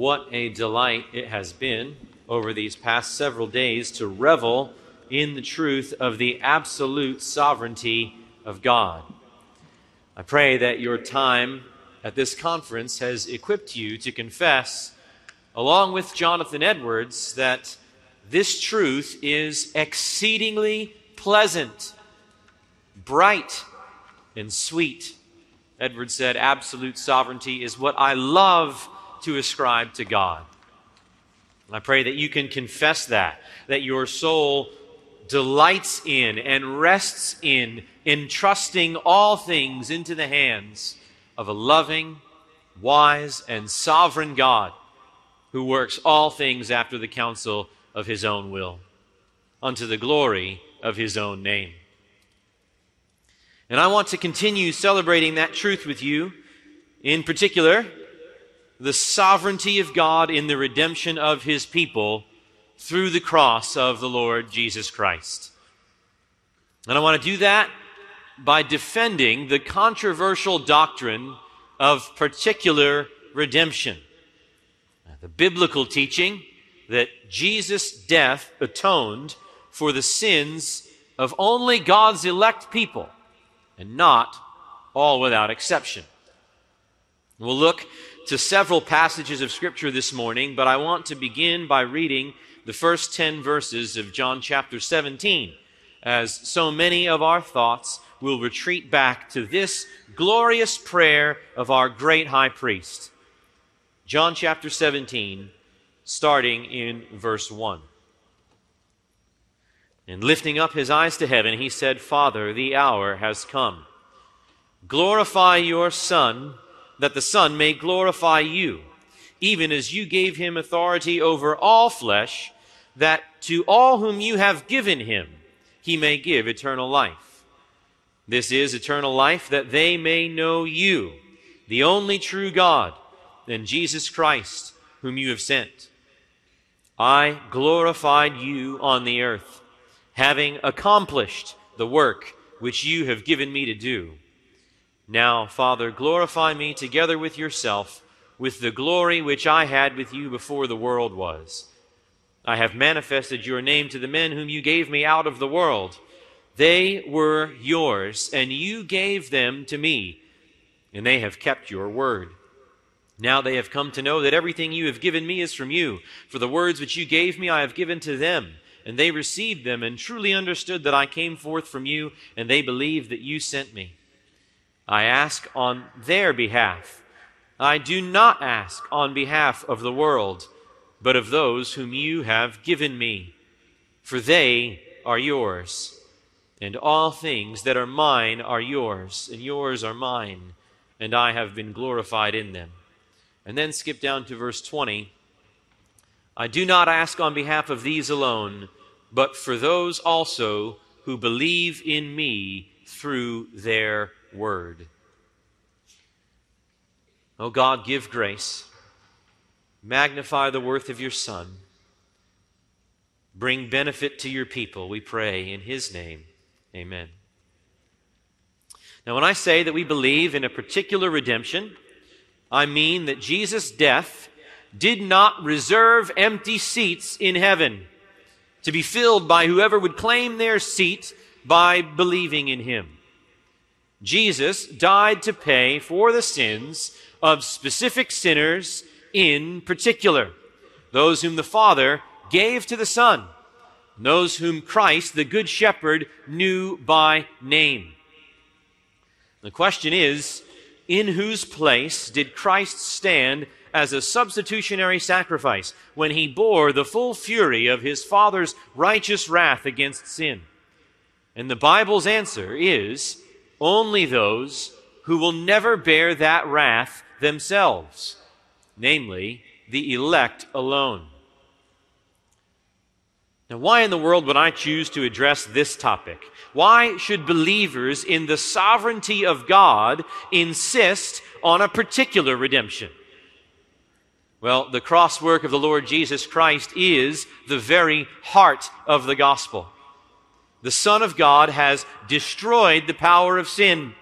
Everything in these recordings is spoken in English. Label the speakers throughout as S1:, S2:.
S1: What a delight it has been over these past several days to revel in the truth of the absolute sovereignty of God. I pray that your time at this conference has equipped you to confess, along with Jonathan Edwards, that this truth is exceedingly pleasant, bright, and sweet. Edwards said, Absolute sovereignty is what I love to ascribe to God. I pray that you can confess that, that your soul delights in and rests in entrusting all things into the hands of a loving, wise, and sovereign God who works all things after the counsel of his own will, unto the glory of his own name. And I want to continue celebrating that truth with you, in particular, the sovereignty of God in the redemption of his people through the cross of the Lord Jesus Christ. And I want to do that by defending the controversial doctrine of particular redemption. The biblical teaching that Jesus' death atoned for the sins of only God's elect people and not all without exception. We'll look to several passages of Scripture this morning, but I want to begin by reading the first 10 verses of John chapter 17, as so many of our thoughts will retreat back to this glorious prayer of our great high priest. John chapter 17, starting in verse 1. And lifting up his eyes to heaven, he said, Father, the hour has come. Glorify your Son that the Son may glorify you, even as you gave him authority over all flesh, that to all whom you have given him he may give eternal life. This is eternal life, that they may know you, the only true God, and Jesus Christ, whom you have sent. I glorified you on the earth, having accomplished the work which you have given me to do. Now, Father, glorify me together with yourself with the glory which I had with you before the world was. I have manifested your name to the men whom you gave me out of the world. They were yours, and you gave them to me, and they have kept your word. Now they have come to know that everything you have given me is from you. For the words which you gave me I have given to them, and they received them, and truly understood that I came forth from you, and they believed that you sent me. I ask on their behalf. I do not ask on behalf of the world, but of those whom you have given me, for they are yours. And all things that are mine are yours, and yours are mine, and I have been glorified in them. And then skip down to verse 20. I do not ask on behalf of these alone, but for those also who believe in me through their word. Oh God, give grace. Magnify the worth of your Son. Bring benefit to your people, we pray in his name. Amen. Now, when I say that we believe in a particular redemption, I mean that Jesus' death did not reserve empty seats in heaven to be filled by whoever would claim their seat by believing in him. Jesus died to pay for the sins of specific sinners in particular, those whom the Father gave to the Son, those whom Christ, the Good Shepherd, knew by name. The question is, in whose place did Christ stand as a substitutionary sacrifice when he bore the full fury of his Father's righteous wrath against sin? And the Bible's answer is only those who will never bear that wrath themselves, namely, the elect alone. Now, why in the world would I choose to address this topic? Why should believers in the sovereignty of God insist on a particular redemption? Well, the cross work of the Lord Jesus Christ is the very heart of the gospel. The Son of God has destroyed the power of sin.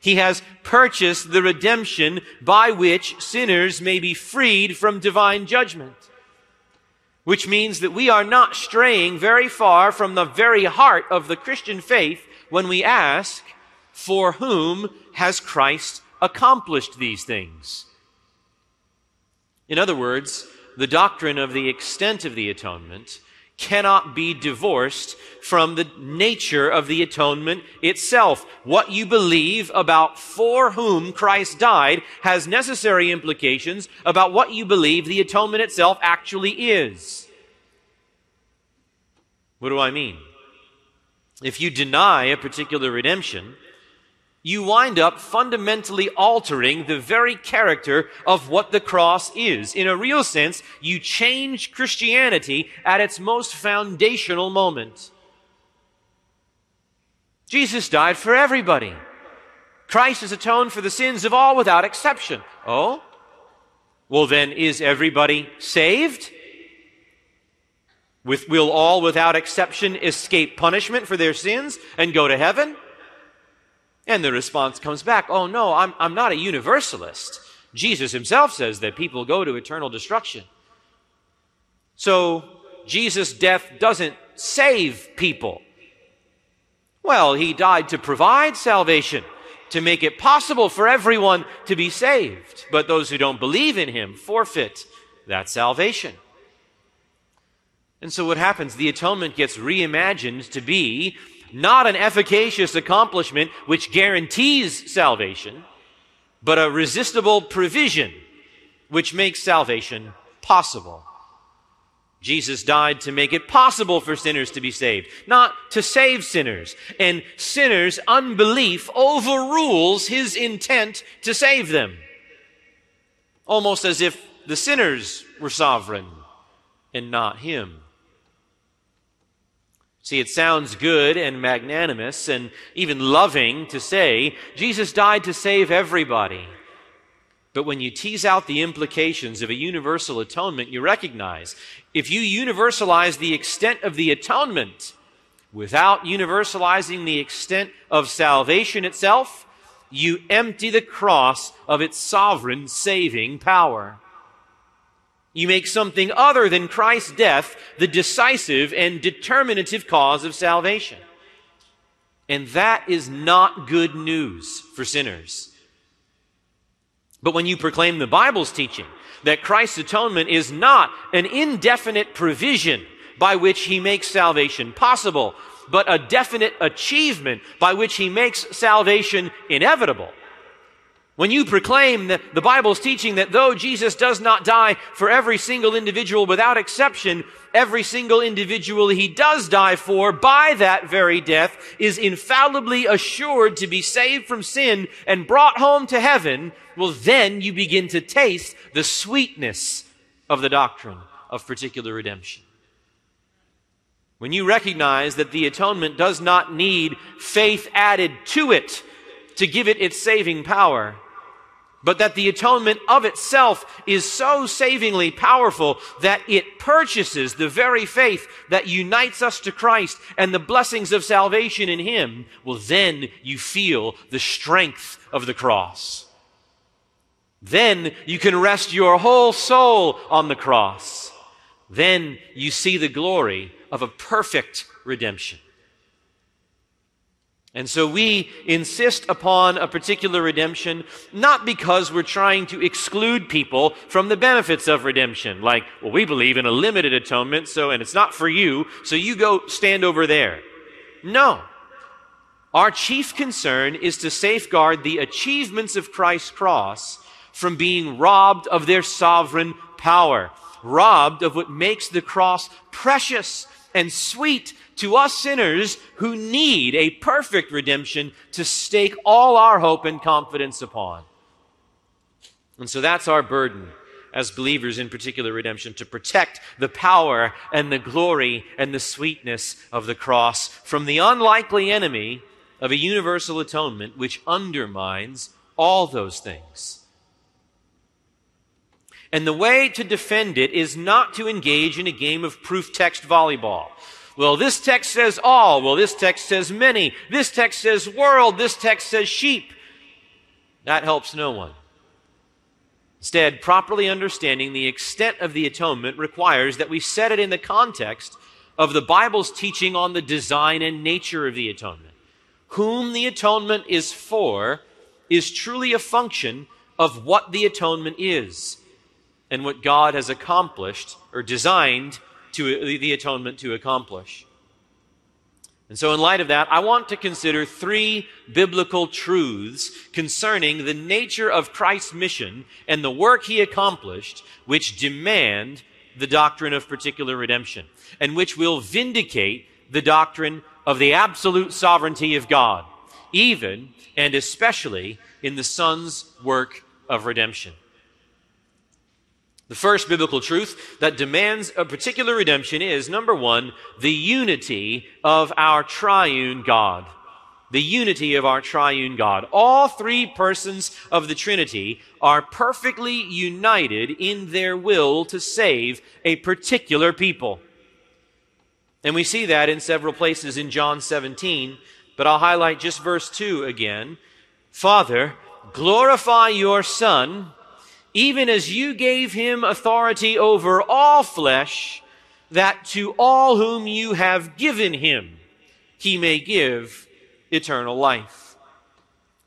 S1: He has purchased the redemption by which sinners may be freed from divine judgment. Which means that we are not straying very far from the very heart of the Christian faith when we ask, for whom has Christ accomplished these things? In other words, the doctrine of the extent of the atonement cannot be divorced from the nature of the atonement itself. What you believe about for whom Christ died has necessary implications about what you believe the atonement itself actually is. What do I mean? If you deny a particular redemption, you wind up fundamentally altering the very character of what the cross is. In a real sense, you change Christianity at its most foundational moment. Jesus died for everybody. Christ has atoned for the sins of all without exception. Oh? Well, then, is everybody saved? With, will all without exception escape punishment for their sins and go to heaven? And the response comes back, oh no, I'm, I'm not a universalist. Jesus himself says that people go to eternal destruction. So, Jesus' death doesn't save people. Well, he died to provide salvation, to make it possible for everyone to be saved. But those who don't believe in him forfeit that salvation. And so what happens? The atonement gets reimagined to be not an efficacious accomplishment which guarantees salvation, but a resistible provision which makes salvation possible. Jesus died to make it possible for sinners to be saved, not to save sinners. And sinners' unbelief overrules his intent to save them. Almost as if the sinners were sovereign and not him. See, it sounds good and magnanimous and even loving to say Jesus died to save everybody. But when you tease out the implications of a universal atonement, you recognize if you universalize the extent of the atonement without universalizing the extent of salvation itself, you empty the cross of its sovereign saving power. You make something other than Christ's death the decisive and determinative cause of salvation. And that is not good news for sinners. But when you proclaim the Bible's teaching that Christ's atonement is not an indefinite provision by which he makes salvation possible, but a definite achievement by which he makes salvation inevitable, when you proclaim that the Bible's teaching that though Jesus does not die for every single individual without exception, every single individual he does die for by that very death is infallibly assured to be saved from sin and brought home to heaven, well, then you begin to taste the sweetness of the doctrine of particular redemption. When you recognize that the atonement does not need faith added to it to give it its saving power, but that the atonement of itself is so savingly powerful that it purchases the very faith that unites us to Christ and the blessings of salvation in Him, well, then you feel the strength of the cross. Then you can rest your whole soul on the cross. Then you see the glory of a perfect redemption. And so we insist upon a particular redemption, not because we're trying to exclude people from the benefits of redemption. Like, well, we believe in a limited atonement, so, and it's not for you, so you go stand over there. No. Our chief concern is to safeguard the achievements of Christ's cross from being robbed of their sovereign power, robbed of what makes the cross precious and sweet to us sinners who need a perfect redemption to stake all our hope and confidence upon. And so that's our burden as believers in particular redemption to protect the power and the glory and the sweetness of the cross from the unlikely enemy of a universal atonement which undermines all those things. And the way to defend it is not to engage in a game of proof text volleyball. Well, this text says all. Well, this text says many. This text says world. This text says sheep. That helps no one. Instead, properly understanding the extent of the atonement requires that we set it in the context of the Bible's teaching on the design and nature of the atonement. Whom the atonement is for is truly a function of what the atonement is and what God has accomplished or designed to the atonement to accomplish. And so, in light of that, I want to consider three biblical truths concerning the nature of Christ's mission and the work he accomplished, which demand the doctrine of particular redemption, and which will vindicate the doctrine of the absolute sovereignty of God, even and especially in the Son's work of redemption. The first biblical truth that demands a particular redemption is number one, the unity of our triune God. The unity of our triune God. All three persons of the Trinity are perfectly united in their will to save a particular people. And we see that in several places in John 17, but I'll highlight just verse 2 again. Father, glorify your Son even as you gave him authority over all flesh, that to all whom you have given him, he may give eternal life.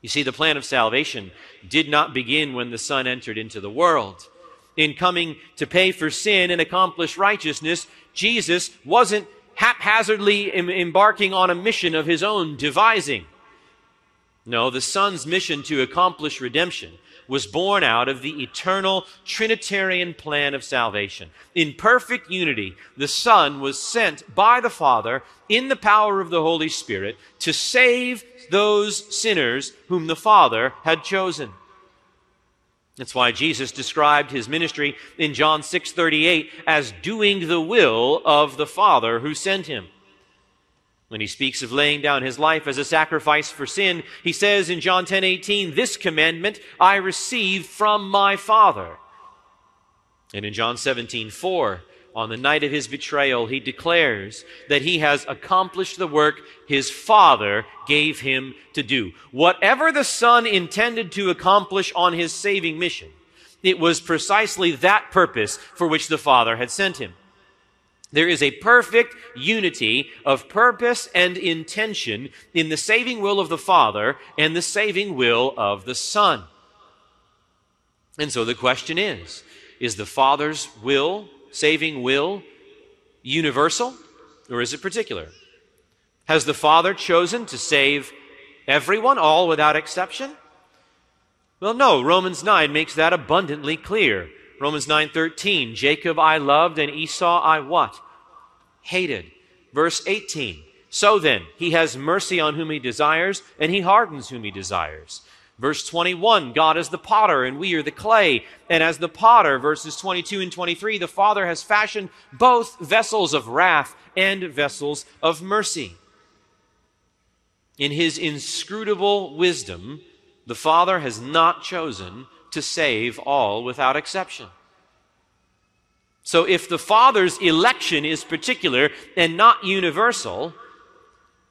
S1: You see, the plan of salvation did not begin when the Son entered into the world. In coming to pay for sin and accomplish righteousness, Jesus wasn't haphazardly embarking on a mission of his own devising. No, the Son's mission to accomplish redemption was born out of the eternal Trinitarian plan of salvation. In perfect unity, the Son was sent by the Father in the power of the Holy Spirit to save those sinners whom the Father had chosen. That's why Jesus described his ministry in John 6:38 as doing the will of the Father who sent him. When he speaks of laying down his life as a sacrifice for sin, he says in John 10 18, This commandment I received from my Father. And in John 17 4, on the night of his betrayal, he declares that he has accomplished the work his Father gave him to do. Whatever the Son intended to accomplish on his saving mission, it was precisely that purpose for which the Father had sent him. There is a perfect unity of purpose and intention in the saving will of the Father and the saving will of the Son. And so the question is is the Father's will, saving will, universal or is it particular? Has the Father chosen to save everyone, all without exception? Well, no. Romans 9 makes that abundantly clear. Romans 9:13, Jacob I loved and Esau I what? Hated. Verse 18. So then, he has mercy on whom he desires, and he hardens whom he desires. Verse 21, God is the potter, and we are the clay. And as the potter, verses 22 and 23, the Father has fashioned both vessels of wrath and vessels of mercy. In his inscrutable wisdom, the Father has not chosen to save all without exception. So if the Father's election is particular and not universal,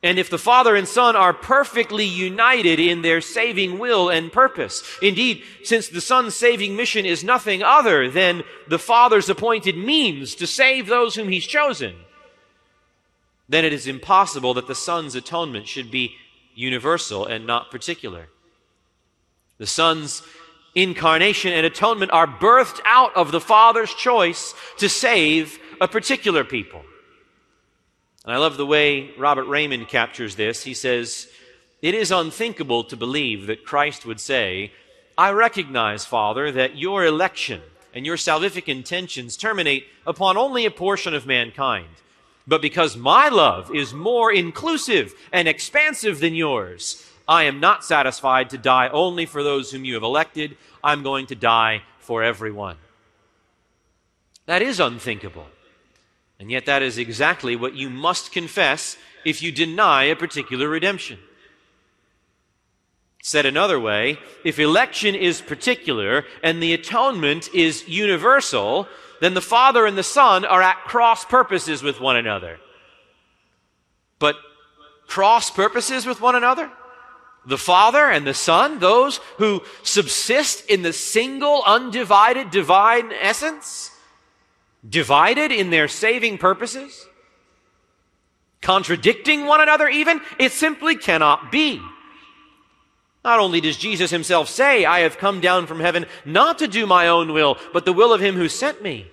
S1: and if the Father and Son are perfectly united in their saving will and purpose, indeed, since the Son's saving mission is nothing other than the Father's appointed means to save those whom He's chosen, then it is impossible that the Son's atonement should be universal and not particular. The Son's incarnation and atonement are birthed out of the Father's choice to save a particular people. And I love the way Robert Reymond captures this. He says, It is unthinkable to believe that Christ would say, I recognize, Father, that your election and your salvific intentions terminate upon only a portion of mankind. But because my love is more inclusive and expansive than yours, I am not satisfied to die only for those whom you have elected. I'm going to die for everyone. That is unthinkable. And yet, that is exactly what you must confess if you deny a particular redemption. Said another way, if election is particular and the atonement is universal, then the Father and the Son are at cross purposes with one another. But cross purposes with one another? The Father and the Son, those who subsist in the single, undivided, divine essence, divided in their saving purposes, contradicting one another even, it simply cannot be. Not only does Jesus himself say, I have come down from heaven not to do my own will, but the will of him who sent me.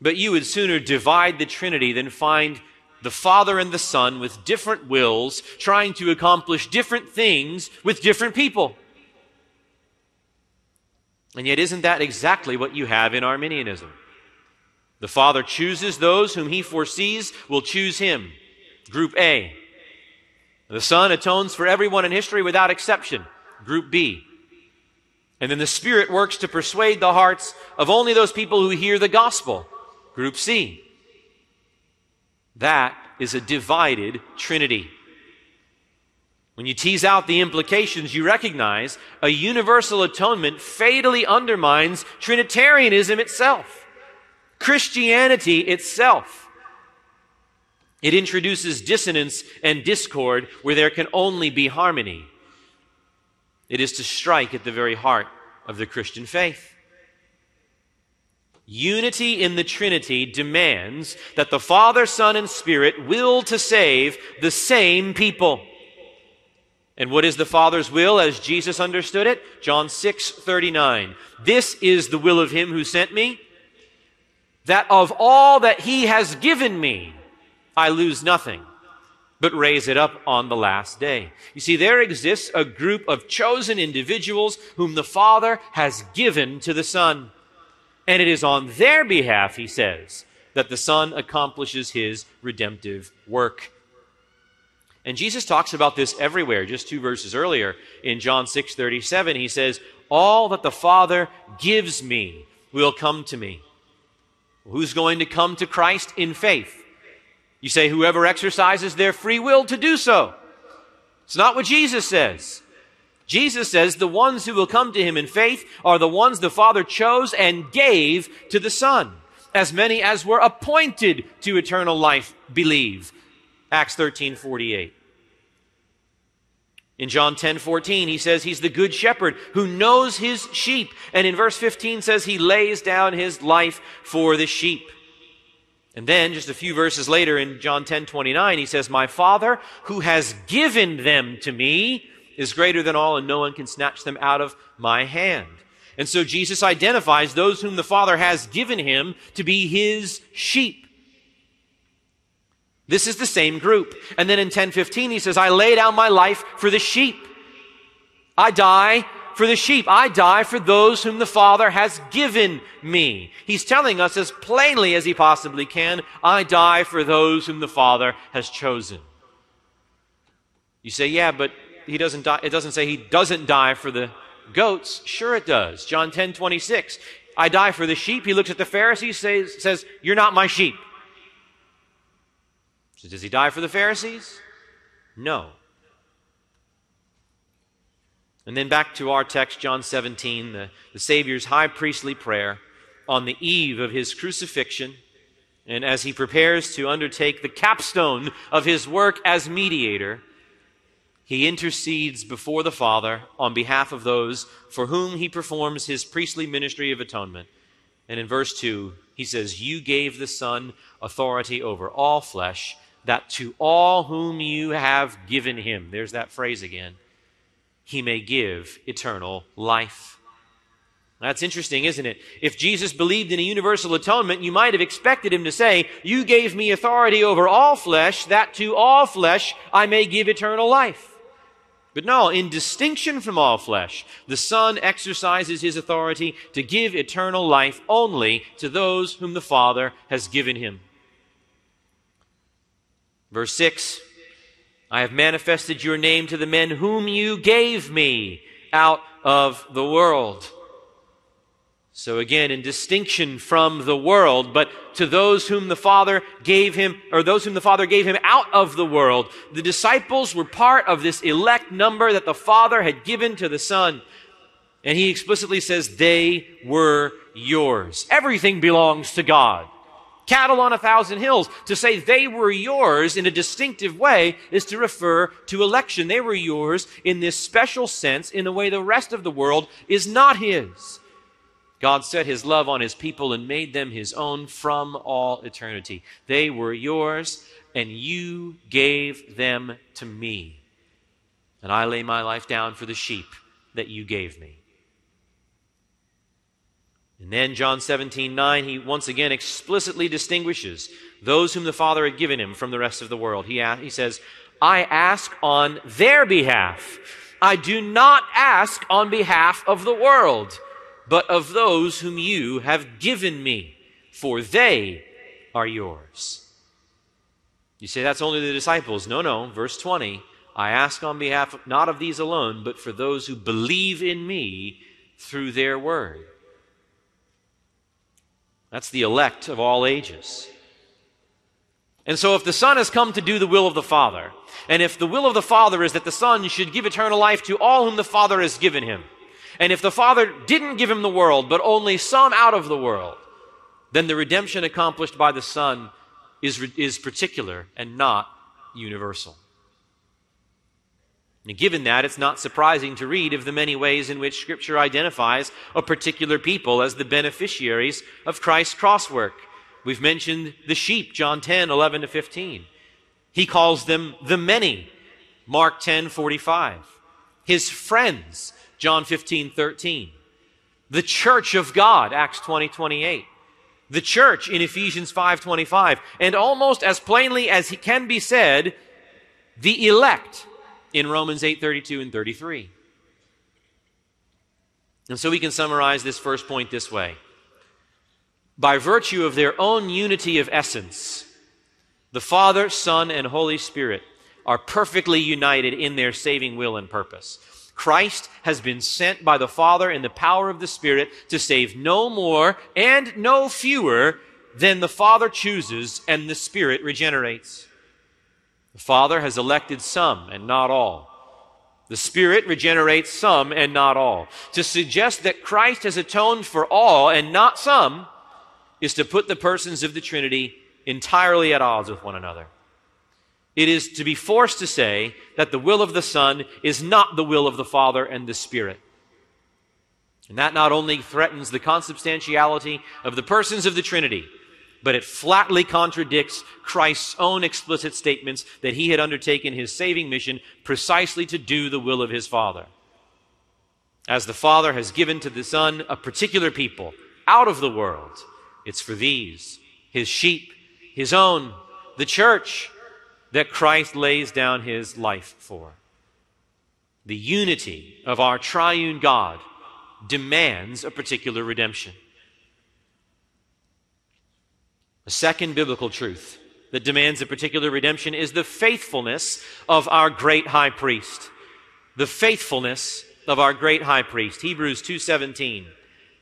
S1: But you would sooner divide the Trinity than find the Father and the Son with different wills, trying to accomplish different things with different people. And yet, isn't that exactly what you have in Arminianism? The Father chooses those whom he foresees will choose him. Group A. The Son atones for everyone in history without exception. Group B. And then the Spirit works to persuade the hearts of only those people who hear the gospel. Group C. That is a divided Trinity. When you tease out the implications, you recognize a universal atonement fatally undermines Trinitarianism itself, Christianity itself. It introduces dissonance and discord where there can only be harmony. It is to strike at the very heart of the Christian faith. Unity in the Trinity demands that the Father, Son, and Spirit will to save the same people. And what is the Father's will as Jesus understood it? John 6 39. This is the will of Him who sent me, that of all that He has given me, I lose nothing, but raise it up on the last day. You see, there exists a group of chosen individuals whom the Father has given to the Son. And it is on their behalf, he says, that the Son accomplishes his redemptive work. And Jesus talks about this everywhere. Just two verses earlier in John 6 37, he says, All that the Father gives me will come to me. Who's going to come to Christ in faith? You say, whoever exercises their free will to do so. It's not what Jesus says. Jesus says the ones who will come to him in faith are the ones the Father chose and gave to the Son. As many as were appointed to eternal life believe. Acts 13 48. In John 10 14, he says he's the good shepherd who knows his sheep. And in verse 15 says he lays down his life for the sheep. And then, just a few verses later in John 10 29, he says, My Father who has given them to me is greater than all, and no one can snatch them out of my hand. And so Jesus identifies those whom the Father has given him to be his sheep. This is the same group. And then in 1015, he says, I lay down my life for the sheep. I die for the sheep. I die for those whom the Father has given me. He's telling us as plainly as he possibly can, I die for those whom the Father has chosen. You say, yeah, but he doesn't die, it doesn't say he doesn't die for the goats. Sure it does. John 10, 26. I die for the sheep. He looks at the Pharisees, says, says You're not my sheep. So does he die for the Pharisees? No. And then back to our text, John 17, the, the Savior's high priestly prayer on the eve of his crucifixion, and as he prepares to undertake the capstone of his work as mediator, he intercedes before the Father on behalf of those for whom he performs his priestly ministry of atonement. And in verse 2, he says, You gave the Son authority over all flesh, that to all whom you have given him, there's that phrase again, he may give eternal life. That's interesting, isn't it? If Jesus believed in a universal atonement, you might have expected him to say, You gave me authority over all flesh, that to all flesh I may give eternal life. But no, in distinction from all flesh, the Son exercises his authority to give eternal life only to those whom the Father has given him. Verse 6 I have manifested your name to the men whom you gave me out of the world. So again, in distinction from the world, but to those whom the Father gave him, or those whom the Father gave him out of the world, the disciples were part of this elect number that the Father had given to the Son. And he explicitly says, they were yours. Everything belongs to God. Cattle on a thousand hills. To say they were yours in a distinctive way is to refer to election. They were yours in this special sense in a way the rest of the world is not his. God set his love on his people and made them his own from all eternity. They were yours, and you gave them to me. And I lay my life down for the sheep that you gave me. And then John 17, 9, he once again explicitly distinguishes those whom the Father had given him from the rest of the world. He, he says, I ask on their behalf. I do not ask on behalf of the world, but of those whom you have given me, for they are yours. You say that's only the disciples. No, no. Verse 20 I ask on behalf not of these alone, but for those who believe in me through their word. That's the elect of all ages. And so, if the Son has come to do the will of the Father, and if the will of the Father is that the Son should give eternal life to all whom the Father has given him, and if the Father didn't give him the world, but only some out of the world, then the redemption accomplished by the Son is, is particular and not universal. And given that, it's not surprising to read of the many ways in which Scripture identifies a particular people as the beneficiaries of Christ's cross work. We've mentioned the sheep, John 10, 11 to 15. He calls them the many, Mark 10, 45. His friends, John 15, 13. The church of God, Acts 20, 28. The church in Ephesians 5, 25. And almost as plainly as he can be said, the elect, in Romans 8 32 and 33. And so we can summarize this first point this way By virtue of their own unity of essence, the Father, Son, and Holy Spirit are perfectly united in their saving will and purpose. Christ has been sent by the Father in the power of the Spirit to save no more and no fewer than the Father chooses and the Spirit regenerates. The Father has elected some and not all. The Spirit regenerates some and not all. To suggest that Christ has atoned for all and not some is to put the persons of the Trinity entirely at odds with one another. It is to be forced to say that the will of the Son is not the will of the Father and the Spirit. And that not only threatens the consubstantiality of the persons of the Trinity, but it flatly contradicts Christ's own explicit statements that he had undertaken his saving mission precisely to do the will of his Father. As the Father has given to the Son a particular people out of the world, it's for these, his sheep, his own, the church, that Christ lays down his life for. The unity of our triune God demands a particular redemption. A second biblical truth that demands a particular redemption is the faithfulness of our great high priest. The faithfulness of our great high priest. Hebrews 2:17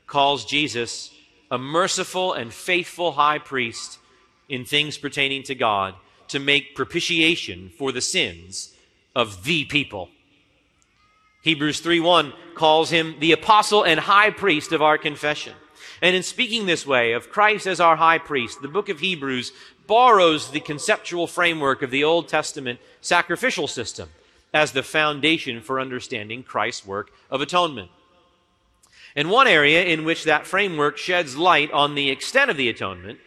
S1: calls Jesus a merciful and faithful high priest in things pertaining to God to make propitiation for the sins of the people. Hebrews 3:1 calls him the apostle and high priest of our confession. And in speaking this way of Christ as our high priest, the book of Hebrews borrows the conceptual framework of the Old Testament sacrificial system as the foundation for understanding Christ's work of atonement. And one area in which that framework sheds light on the extent of the atonement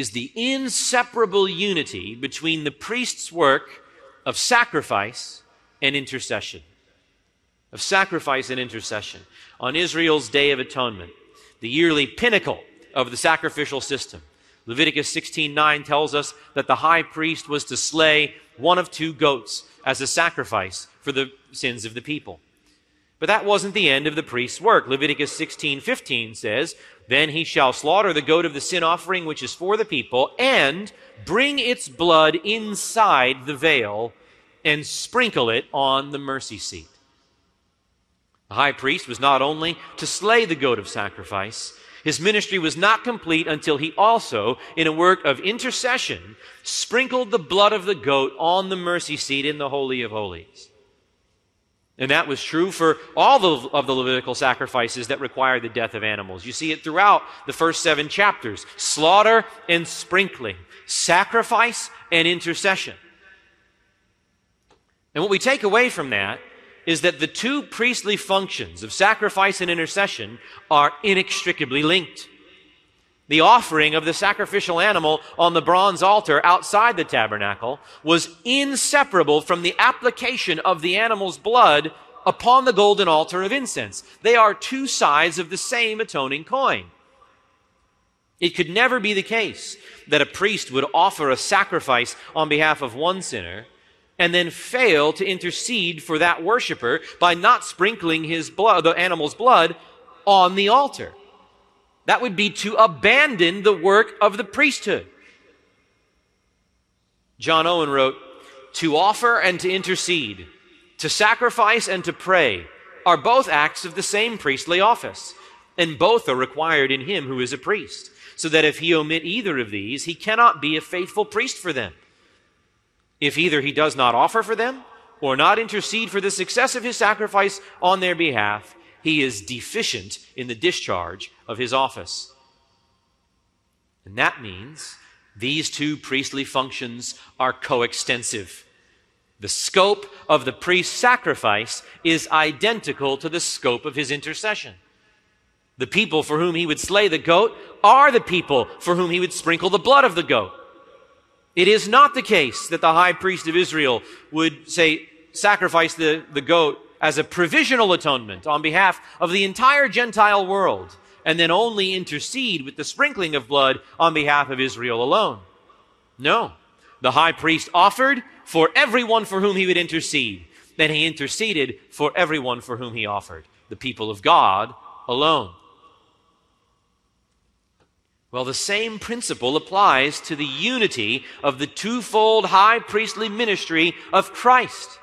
S1: is the inseparable unity between the priest's work of sacrifice and intercession. Of sacrifice and intercession. On Israel's Day of Atonement, the yearly pinnacle of the sacrificial system. Leviticus 16:9 tells us that the high priest was to slay one of two goats as a sacrifice for the sins of the people. But that wasn't the end of the priest's work. Leviticus 16:15 says, "Then he shall slaughter the goat of the sin offering which is for the people and bring its blood inside the veil and sprinkle it on the mercy seat." The high priest was not only to slay the goat of sacrifice, his ministry was not complete until he also, in a work of intercession, sprinkled the blood of the goat on the mercy seat in the Holy of Holies. And that was true for all of the Levitical sacrifices that required the death of animals. You see it throughout the first seven chapters slaughter and sprinkling, sacrifice and intercession. And what we take away from that is that the two priestly functions of sacrifice and intercession are inextricably linked. The offering of the sacrificial animal on the bronze altar outside the tabernacle was inseparable from the application of the animal's blood upon the golden altar of incense. They are two sides of the same atoning coin. It could never be the case that a priest would offer a sacrifice on behalf of one sinner and then fail to intercede for that worshiper by not sprinkling his blood, the animal's blood on the altar. That would be to abandon the work of the priesthood. John Owen wrote, To offer and to intercede, to sacrifice and to pray are both acts of the same priestly office, and both are required in him who is a priest, so that if he omit either of these, he cannot be a faithful priest for them. If either he does not offer for them or not intercede for the success of his sacrifice on their behalf, he is deficient in the discharge of his office. And that means these two priestly functions are coextensive. The scope of the priest's sacrifice is identical to the scope of his intercession. The people for whom he would slay the goat are the people for whom he would sprinkle the blood of the goat. It is not the case that the high priest of Israel would say, sacrifice the, the goat as a provisional atonement on behalf of the entire Gentile world, and then only intercede with the sprinkling of blood on behalf of Israel alone. No. The high priest offered for everyone for whom he would intercede. Then he interceded for everyone for whom he offered, the people of God alone. Well, the same principle applies to the unity of the twofold high priestly ministry of Christ.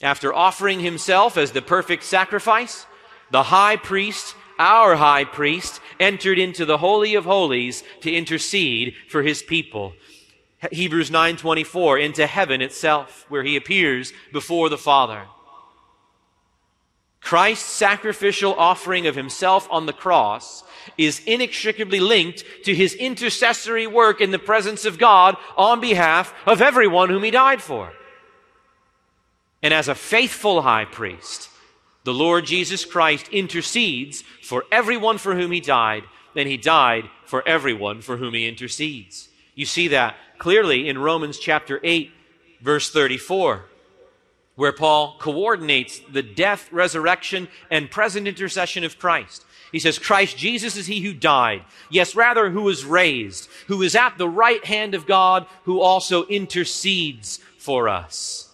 S1: After offering himself as the perfect sacrifice, the high priest, our high priest, entered into the holy of holies to intercede for his people. Hebrews 9:24 into heaven itself where he appears before the Father. Christ's sacrificial offering of himself on the cross is inextricably linked to his intercessory work in the presence of God on behalf of everyone whom he died for. And as a faithful high priest, the Lord Jesus Christ intercedes for everyone for whom he died, then he died for everyone for whom he intercedes. You see that clearly in Romans chapter 8, verse 34 where Paul coordinates the death, resurrection, and present intercession of Christ. He says, Christ Jesus is he who died. Yes, rather, who was raised, who is at the right hand of God, who also intercedes for us.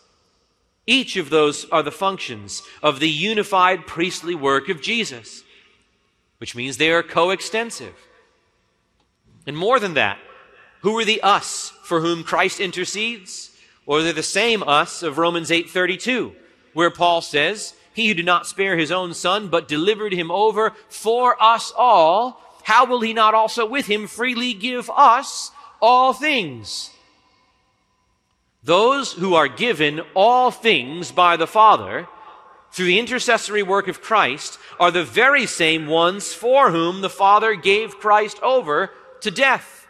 S1: Each of those are the functions of the unified priestly work of Jesus, which means they are coextensive. And more than that, who are the us for whom Christ intercedes? Or they're the same us of Romans 8:32, where Paul says, "He who did not spare his own son, but delivered him over for us all, how will he not also with him freely give us all things?" Those who are given all things by the Father through the intercessory work of Christ are the very same ones for whom the Father gave Christ over to death.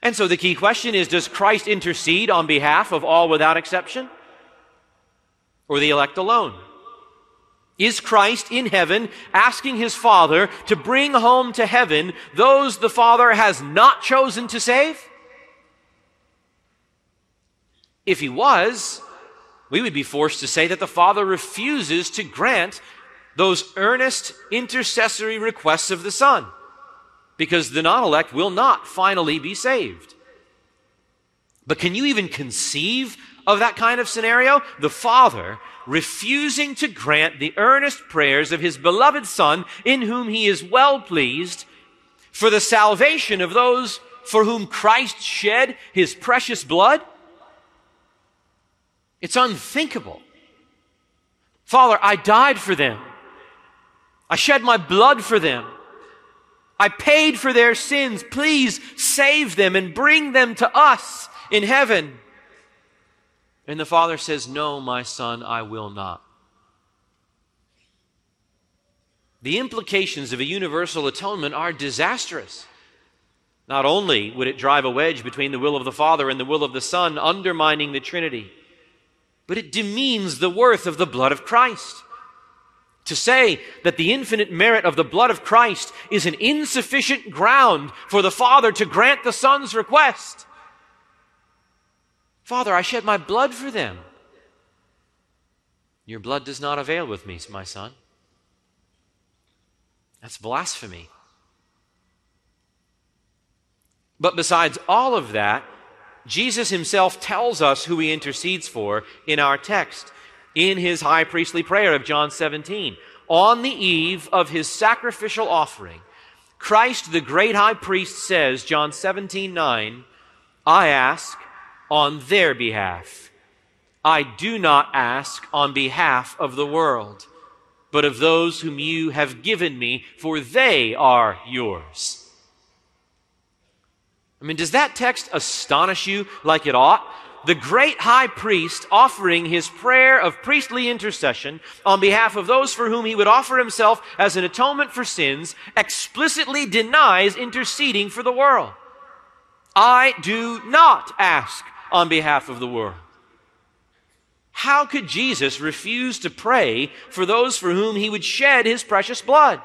S1: And so the key question is Does Christ intercede on behalf of all without exception? Or the elect alone? Is Christ in heaven asking his Father to bring home to heaven those the Father has not chosen to save? If he was, we would be forced to say that the Father refuses to grant those earnest intercessory requests of the Son because the non elect will not finally be saved. But can you even conceive of that kind of scenario? The Father refusing to grant the earnest prayers of his beloved Son, in whom he is well pleased, for the salvation of those for whom Christ shed his precious blood? It's unthinkable. Father, I died for them. I shed my blood for them. I paid for their sins. Please save them and bring them to us in heaven. And the Father says, No, my Son, I will not. The implications of a universal atonement are disastrous. Not only would it drive a wedge between the will of the Father and the will of the Son, undermining the Trinity, but it demeans the worth of the blood of Christ. To say that the infinite merit of the blood of Christ is an insufficient ground for the Father to grant the Son's request. Father, I shed my blood for them. Your blood does not avail with me, my son. That's blasphemy. But besides all of that, Jesus himself tells us who he intercedes for in our text in his high priestly prayer of John 17. On the eve of his sacrificial offering, Christ, the great high priest, says, John 17, 9, I ask on their behalf. I do not ask on behalf of the world, but of those whom you have given me, for they are yours. I mean, does that text astonish you like it ought? The great high priest offering his prayer of priestly intercession on behalf of those for whom he would offer himself as an atonement for sins explicitly denies interceding for the world. I do not ask on behalf of the world. How could Jesus refuse to pray for those for whom he would shed his precious blood?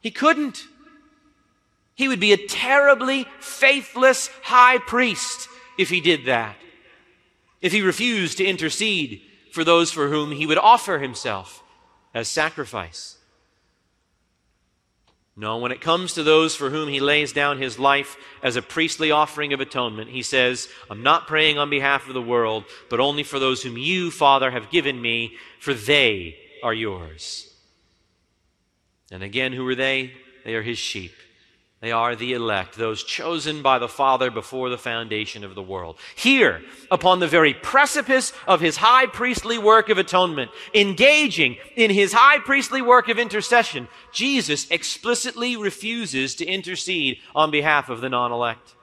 S1: He couldn't. He would be a terribly faithless high priest if he did that. If he refused to intercede for those for whom he would offer himself as sacrifice. No, when it comes to those for whom he lays down his life as a priestly offering of atonement, he says, I'm not praying on behalf of the world, but only for those whom you, Father, have given me, for they are yours. And again, who are they? They are his sheep. They are the elect, those chosen by the Father before the foundation of the world. Here, upon the very precipice of his high priestly work of atonement, engaging in his high priestly work of intercession, Jesus explicitly refuses to intercede on behalf of the non-elect,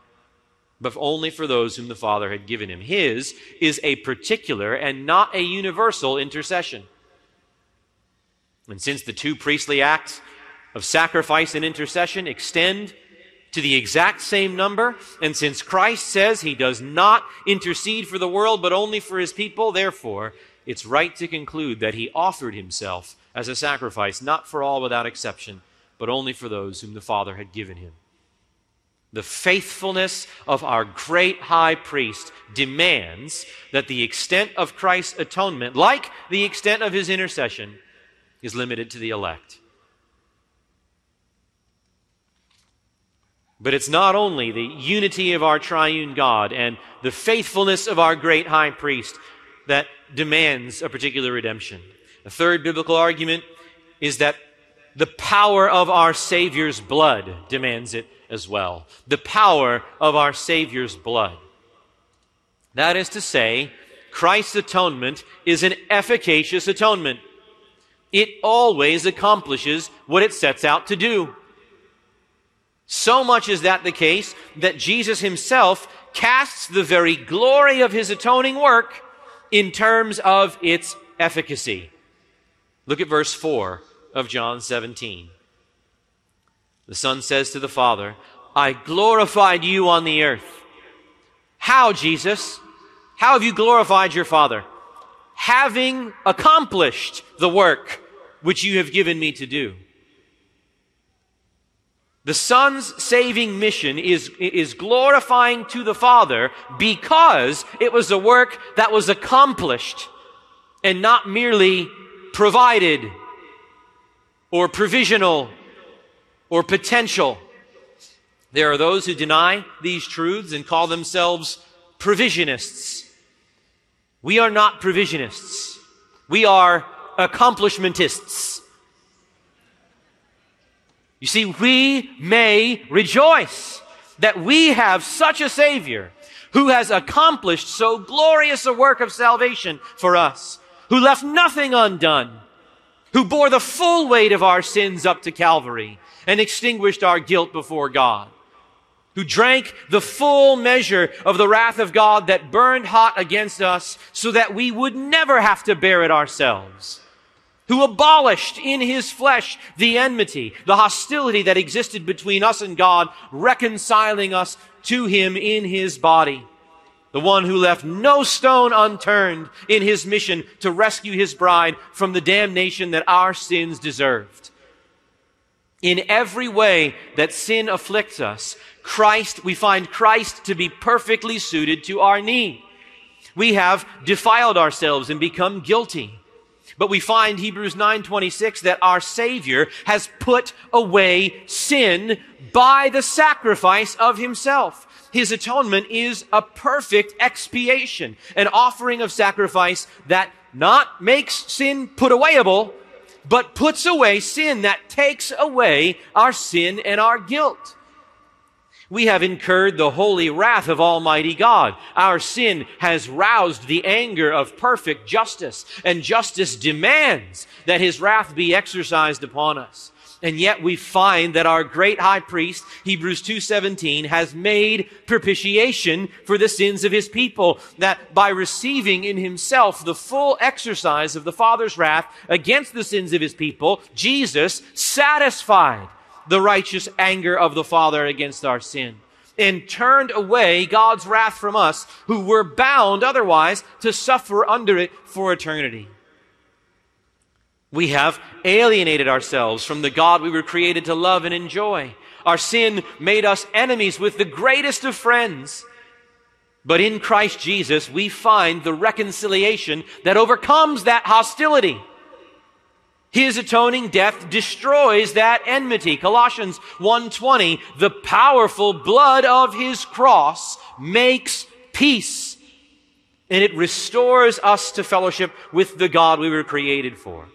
S1: but only for those whom the Father had given him. His is a particular and not a universal intercession. And since the two priestly acts of sacrifice and intercession extend to the exact same number. And since Christ says he does not intercede for the world, but only for his people, therefore, it's right to conclude that he offered himself as a sacrifice, not for all without exception, but only for those whom the Father had given him. The faithfulness of our great high priest demands that the extent of Christ's atonement, like the extent of his intercession, is limited to the elect. But it's not only the unity of our triune God and the faithfulness of our great high priest that demands a particular redemption. A third biblical argument is that the power of our Savior's blood demands it as well. The power of our Savior's blood. That is to say, Christ's atonement is an efficacious atonement. It always accomplishes what it sets out to do. So much is that the case that Jesus himself casts the very glory of his atoning work in terms of its efficacy. Look at verse 4 of John 17. The Son says to the Father, I glorified you on the earth. How, Jesus? How have you glorified your Father? Having accomplished the work which you have given me to do. The Son's saving mission is, is glorifying to the Father because it was a work that was accomplished and not merely provided or provisional or potential. There are those who deny these truths and call themselves provisionists. We are not provisionists. We are accomplishmentists. You see, we may rejoice that we have such a Savior who has accomplished so glorious a work of salvation for us, who left nothing undone, who bore the full weight of our sins up to Calvary and extinguished our guilt before God. who drank the full measure of the wrath of God that burned hot against us so that we would never have to bear it ourselves, who abolished in his flesh the enmity, the hostility that existed between us and God, reconciling us to him in his body. The one who left no stone unturned in his mission to rescue his bride from the damnation that our sins deserved. In every way that sin afflicts us, Christ, we find Christ to be perfectly suited to our need. We have defiled ourselves and become guilty. But we find Hebrews 9:26 that our savior has put away sin by the sacrifice of himself. His atonement is a perfect expiation, an offering of sacrifice that not makes sin put awayable, but puts away sin that takes away our sin and our guilt. We have incurred the holy wrath of Almighty God. Our sin has roused the anger of perfect justice, and justice demands that his wrath be exercised upon us. And yet we find that our great high priest, Hebrews 2.17, has made propitiation for the sins of his people. That by receiving in himself the full exercise of the Father's wrath against the sins of his people, Jesus satisfied the righteous anger of the Father against our sin and turned away God's wrath from us who were bound otherwise to suffer under it for eternity. We have alienated ourselves from the God we were created to love and enjoy. Our sin made us enemies with the greatest of friends. But in Christ Jesus, we find the reconciliation that overcomes that hostility. His atoning death destroys that enmity. Colossians 1:20, the powerful blood of his cross makes peace. And it restores us to fellowship with the God we were created for.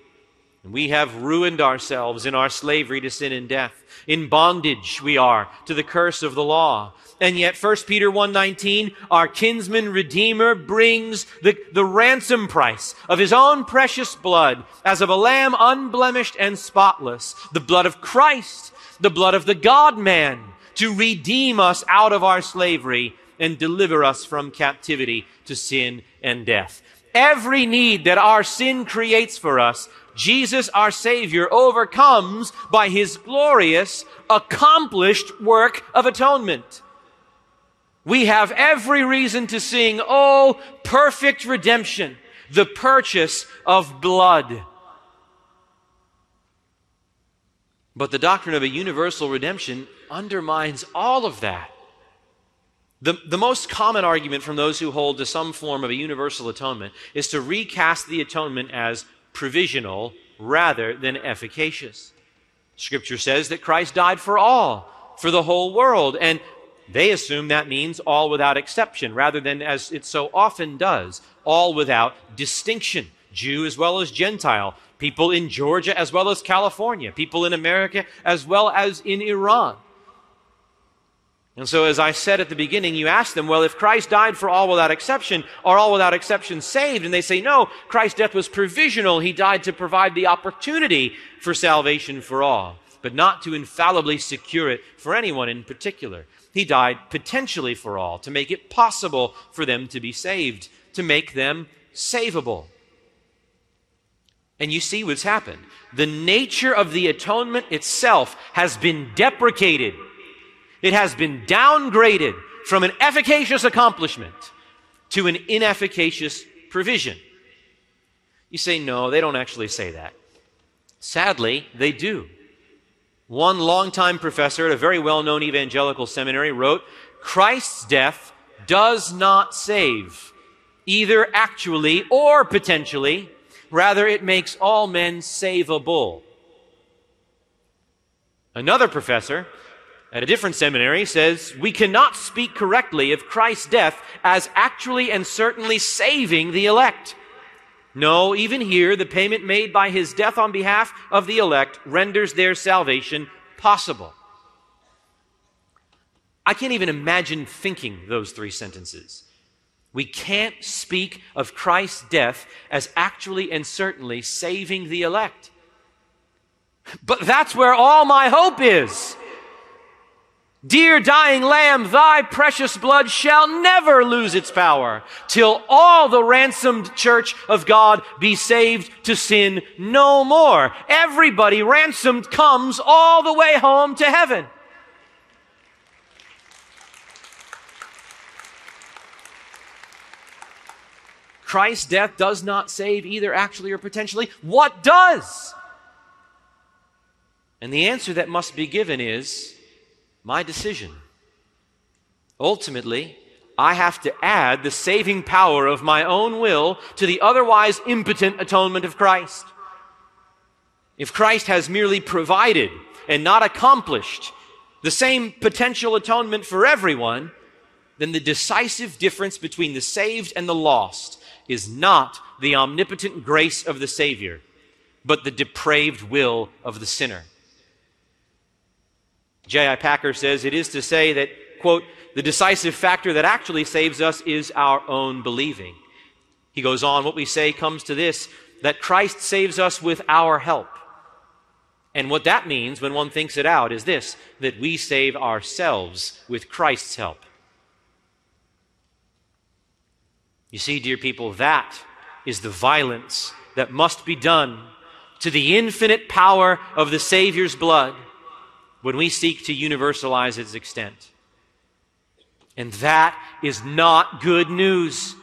S1: And we have ruined ourselves in our slavery to sin and death. In bondage we are to the curse of the law. And yet 1 Peter 1:19, our kinsman redeemer brings the, the ransom price of his own precious blood as of a lamb unblemished and spotless, the blood of Christ, the blood of the God man, to redeem us out of our slavery and deliver us from captivity to sin and death. Every need that our sin creates for us Jesus, our Savior, overcomes by His glorious, accomplished work of atonement. We have every reason to sing, Oh, perfect redemption, the purchase of blood. But the doctrine of a universal redemption undermines all of that. The, the most common argument from those who hold to some form of a universal atonement is to recast the atonement as provisional rather than efficacious. Scripture says that Christ died for all, for the whole world, and they assume that means all without exception, rather than as it so often does, all without distinction, Jew as well as Gentile, people in Georgia as well as California, people in America as well as in Iran. And so, as I said at the beginning, you ask them, well, if Christ died for all without exception, are all without exception saved? And they say, no, Christ's death was provisional. He died to provide the opportunity for salvation for all, but not to infallibly secure it for anyone in particular. He died potentially for all, to make it possible for them to be saved, to make them savable. And you see what's happened. The nature of the atonement itself has been deprecated it has been downgraded from an efficacious accomplishment to an inefficacious provision. You say, no, they don't actually say that. Sadly, they do. One longtime professor at a very well known evangelical seminary wrote Christ's death does not save, either actually or potentially. Rather, it makes all men savable. Another professor at a different seminary says we cannot speak correctly of Christ's death as actually and certainly saving the elect. No, even here, the payment made by his death on behalf of the elect renders their salvation possible. I can't even imagine thinking those three sentences. We can't speak of Christ's death as actually and certainly saving the elect. But that's where all my hope is. Dear dying lamb, thy precious blood shall never lose its power till all the ransomed church of God be saved to sin no more. Everybody ransomed comes all the way home to heaven. Christ's death does not save either actually or potentially. What does? And the answer that must be given is my decision. Ultimately, I have to add the saving power of my own will to the otherwise impotent atonement of Christ. If Christ has merely provided and not accomplished the same potential atonement for everyone, then the decisive difference between the saved and the lost is not the omnipotent grace of the Savior, but the depraved will of the sinner. J.I. Packer says it is to say that, quote, the decisive factor that actually saves us is our own believing. He goes on, what we say comes to this that Christ saves us with our help. And what that means when one thinks it out is this that we save ourselves with Christ's help. You see, dear people, that is the violence that must be done to the infinite power of the Savior's blood when we seek to universalize its extent. And that is not good news.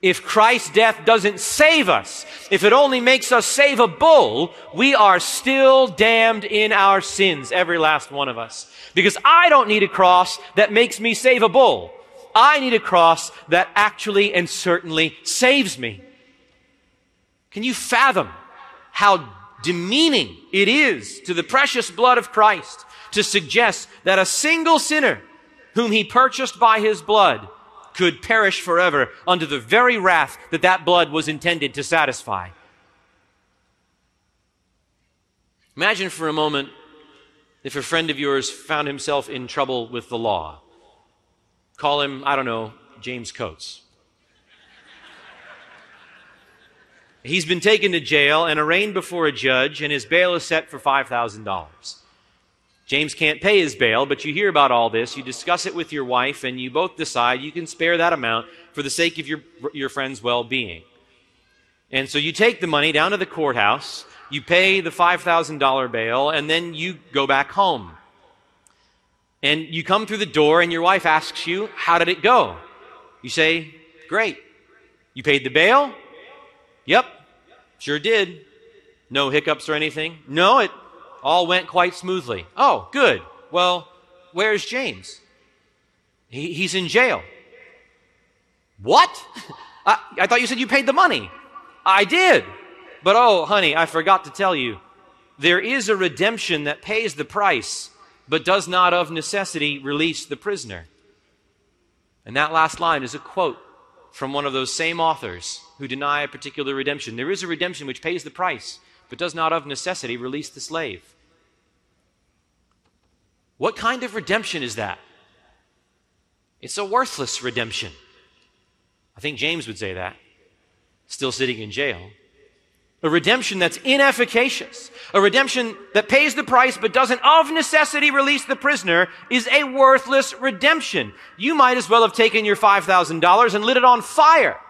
S1: If Christ's death doesn't save us, if it only makes us savable, we are still damned in our sins, every last one of us. Because I don't need a cross that makes me savable. I need a cross that actually and certainly saves me. Can you fathom how demeaning it is to the precious blood of Christ to suggest that a single sinner whom he purchased by his blood could perish forever under the very wrath that that blood was intended to satisfy. Imagine for a moment if a friend of yours found himself in trouble with the law. Call him, I don't know, James Coates. He's been taken to jail and arraigned before a judge, and his bail is set for $5,000. James can't pay his bail, but you hear about all this. You discuss it with your wife, and you both decide you can spare that amount for the sake of your, your friend's well being. And so you take the money down to the courthouse, you pay the $5,000 bail, and then you go back home. And you come through the door, and your wife asks you, How did it go? You say, Great. You paid the bail? Yep, sure did. No hiccups or anything? No, it all went quite smoothly. Oh, good. Well, where's James? He, he's in jail. What? I, I thought you said you paid the money. I did. But oh, honey, I forgot to tell you. There is a redemption that pays the price, but does not of necessity release the prisoner. And that last line is a quote from one of those same authors who deny a particular redemption. There is a redemption which pays the price, but does not of necessity release the slave. What kind of redemption is that? It's a worthless redemption. I think James would say that, still sitting in jail. A redemption that's inefficacious. A redemption that pays the price but doesn't of necessity release the prisoner is a worthless redemption. You might as well have taken your $5,000 and lit it on fire.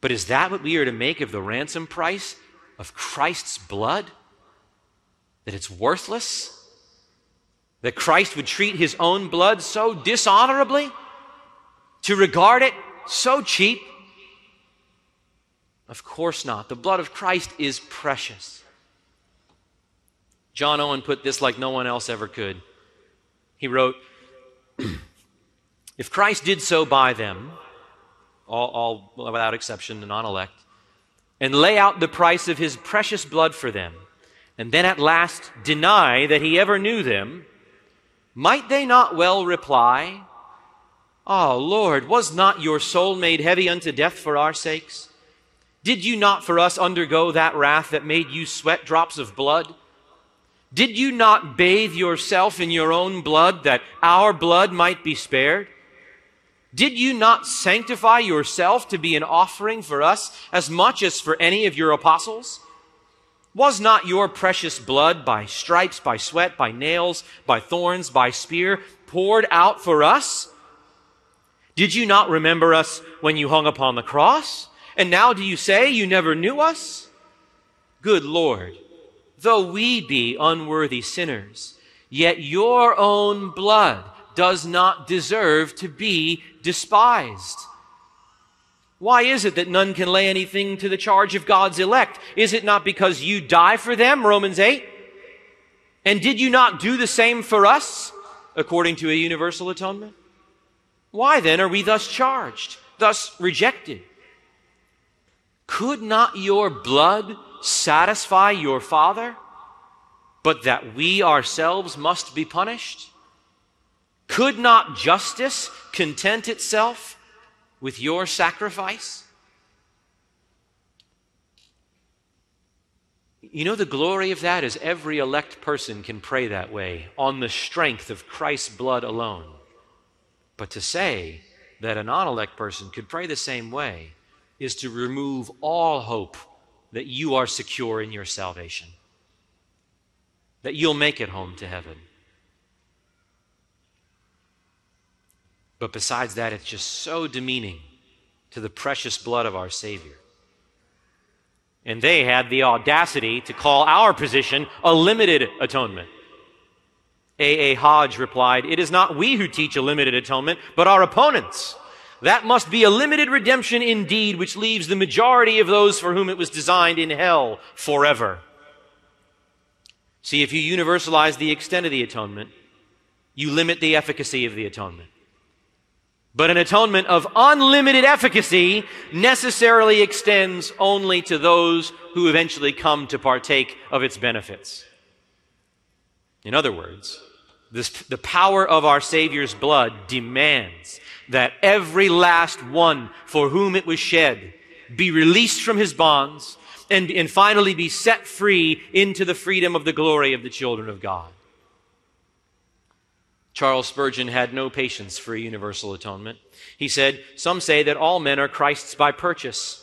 S1: But is that what we are to make of the ransom price of Christ's blood? That it's worthless? That Christ would treat his own blood so dishonorably? To regard it so cheap? Of course not. The blood of Christ is precious. John Owen put this like no one else ever could. He wrote, If Christ did so by them, all, all without exception, the non elect, and lay out the price of his precious blood for them, and then at last deny that he ever knew them, might they not well reply, Ah, oh, Lord, was not your soul made heavy unto death for our sakes? Did you not for us undergo that wrath that made you sweat drops of blood? Did you not bathe yourself in your own blood that our blood might be spared? Did you not sanctify yourself to be an offering for us as much as for any of your apostles? Was not your precious blood by stripes, by sweat, by nails, by thorns, by spear poured out for us? Did you not remember us when you hung upon the cross? And now do you say you never knew us? Good Lord, though we be unworthy sinners, yet your own blood does not deserve to be despised. Why is it that none can lay anything to the charge of God's elect? Is it not because you die for them, Romans 8? And did you not do the same for us, according to a universal atonement? Why then are we thus charged, thus rejected? Could not your blood satisfy your Father, but that we ourselves must be punished? Could not justice content itself with your sacrifice? You know, the glory of that is every elect person can pray that way on the strength of Christ's blood alone. But to say that a non elect person could pray the same way is to remove all hope that you are secure in your salvation, that you'll make it home to heaven. But besides that, it's just so demeaning to the precious blood of our Savior. And they had the audacity to call our position a limited atonement. A. A. Hodge replied, It is not we who teach a limited atonement, but our opponents. That must be a limited redemption indeed, which leaves the majority of those for whom it was designed in hell forever. See, if you universalize the extent of the atonement, you limit the efficacy of the atonement. But an atonement of unlimited efficacy necessarily extends only to those who eventually come to partake of its benefits. In other words, this, the power of our Savior's blood demands that every last one for whom it was shed be released from his bonds and, and finally be set free into the freedom of the glory of the children of God. Charles Spurgeon had no patience for a universal atonement. He said, Some say that all men are Christ's by purchase.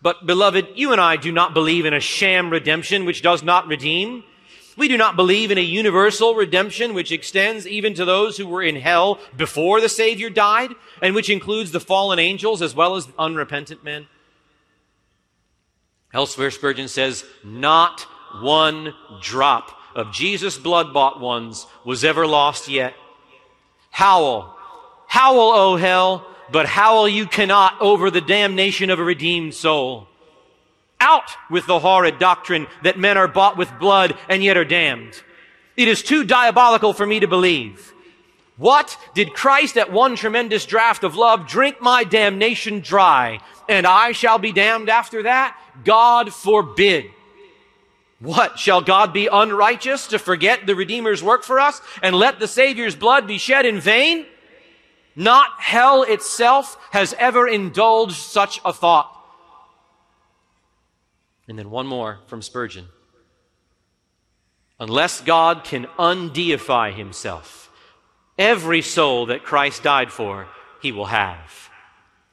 S1: But, beloved, you and I do not believe in a sham redemption which does not redeem. We do not believe in a universal redemption which extends even to those who were in hell before the Savior died, and which includes the fallen angels as well as unrepentant men. Elsewhere, Spurgeon says, Not one drop of Jesus' blood bought ones was ever lost yet. Howl. Howl, O hell, but howl you cannot over the damnation of a redeemed soul. Out with the horrid doctrine that men are bought with blood and yet are damned. It is too diabolical for me to believe. What did Christ at one tremendous draught of love drink my damnation dry and I shall be damned after that? God forbid. What? Shall God be unrighteous to forget the Redeemer's work for us and let the Savior's blood be shed in vain? Not hell itself has ever indulged such a thought. And then one more from Spurgeon. Unless God can undeify himself, every soul that Christ died for, he will have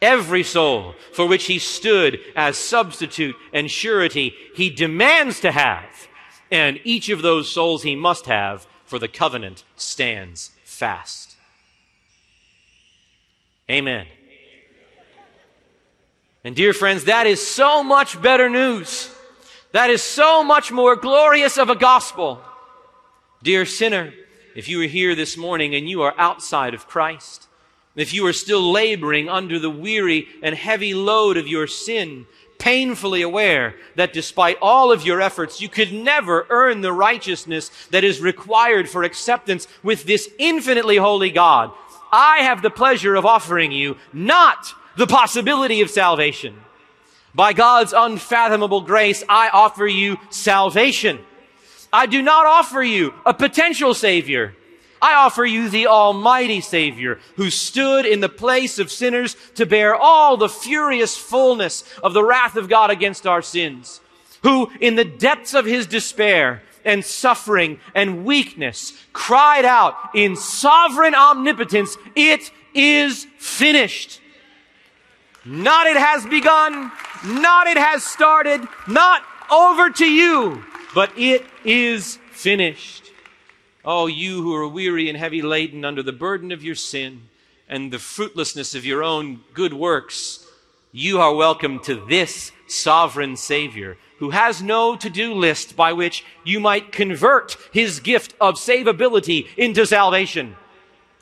S1: every soul for which he stood as substitute and surety, he demands to have. And each of those souls he must have, for the covenant stands fast. Amen. And dear friends, that is so much better news. That is so much more glorious of a gospel. Dear sinner, if you are here this morning and you are outside of Christ, if you are still laboring under the weary and heavy load of your sin, painfully aware that despite all of your efforts, you could never earn the righteousness that is required for acceptance with this infinitely holy God, I have the pleasure of offering you not the possibility of salvation. By God's unfathomable grace, I offer you salvation. I do not offer you a potential savior. I offer you the Almighty Savior who stood in the place of sinners to bear all the furious fullness of the wrath of God against our sins, who in the depths of his despair and suffering and weakness cried out in sovereign omnipotence, it is finished. Not it has begun, not it has started, not over to you, but it is finished. Oh, you who are weary and heavy laden under the burden of your sin and the fruitlessness of your own good works, you are welcome to this sovereign Savior who has no to do list by which you might convert his gift of savability into salvation,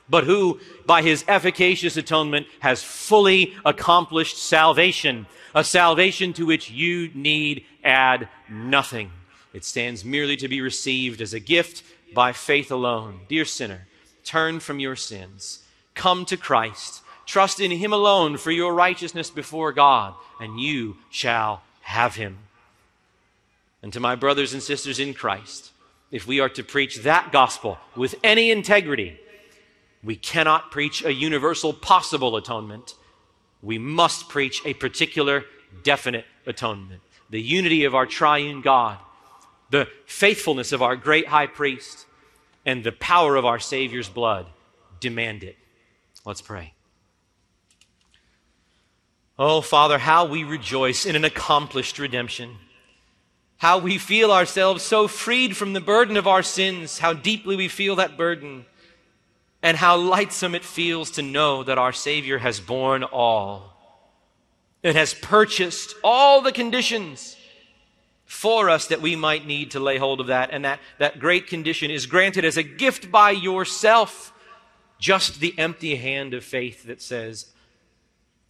S1: but who, by his efficacious atonement, has fully accomplished salvation, a salvation to which you need add nothing. It stands merely to be received as a gift by faith alone. Dear sinner, turn from your sins, come to Christ, trust in him alone for your righteousness before God, and you shall have him and to my brothers and sisters in Christ, if we are to preach that gospel with any integrity, we cannot preach a universal possible atonement. We must preach a particular definite atonement. The unity of our triune God, the faithfulness of our great high priest, and the power of our Savior's blood demand it. Let's pray. Oh, Father, how we rejoice in an accomplished redemption how we feel ourselves so freed from the burden of our sins, how deeply we feel that burden, and how lightsome it feels to know that our Savior has borne all and has purchased all the conditions for us that we might need to lay hold of that. And that, that great condition is granted as a gift by yourself. Just the empty hand of faith that says,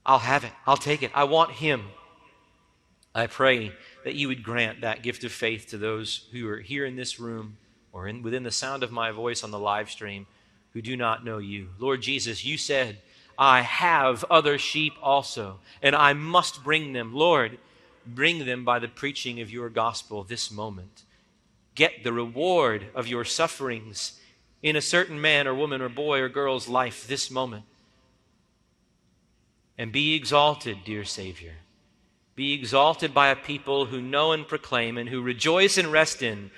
S1: I'll have it. I'll take it. I want Him. I pray that you would grant that gift of faith to those who are here in this room or in, within the sound of my voice on the live stream who do not know you. Lord Jesus, you said, I have other sheep also, and I must bring them. Lord, bring them by the preaching of your gospel this moment. Get the reward of your sufferings in a certain man or woman or boy or girl's life this moment. And be exalted, dear Savior be exalted by a people who know and proclaim and who rejoice and rest in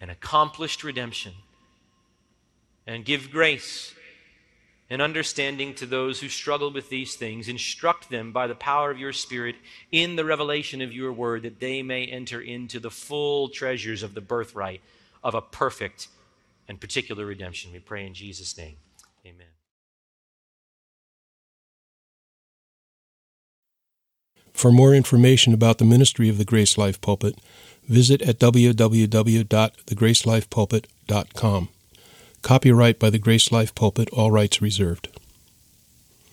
S1: an accomplished redemption. And give grace and understanding to those who struggle with these things. Instruct them by the power of your Spirit in the revelation of your word that they may enter into the full treasures of the birthright of a perfect and particular redemption. We pray in Jesus' name. Amen.
S2: For more information about the ministry of the Grace Life Pulpit, visit at www.thegracelifepulpit.com. Copyright by the Grace Life Pulpit, all rights reserved.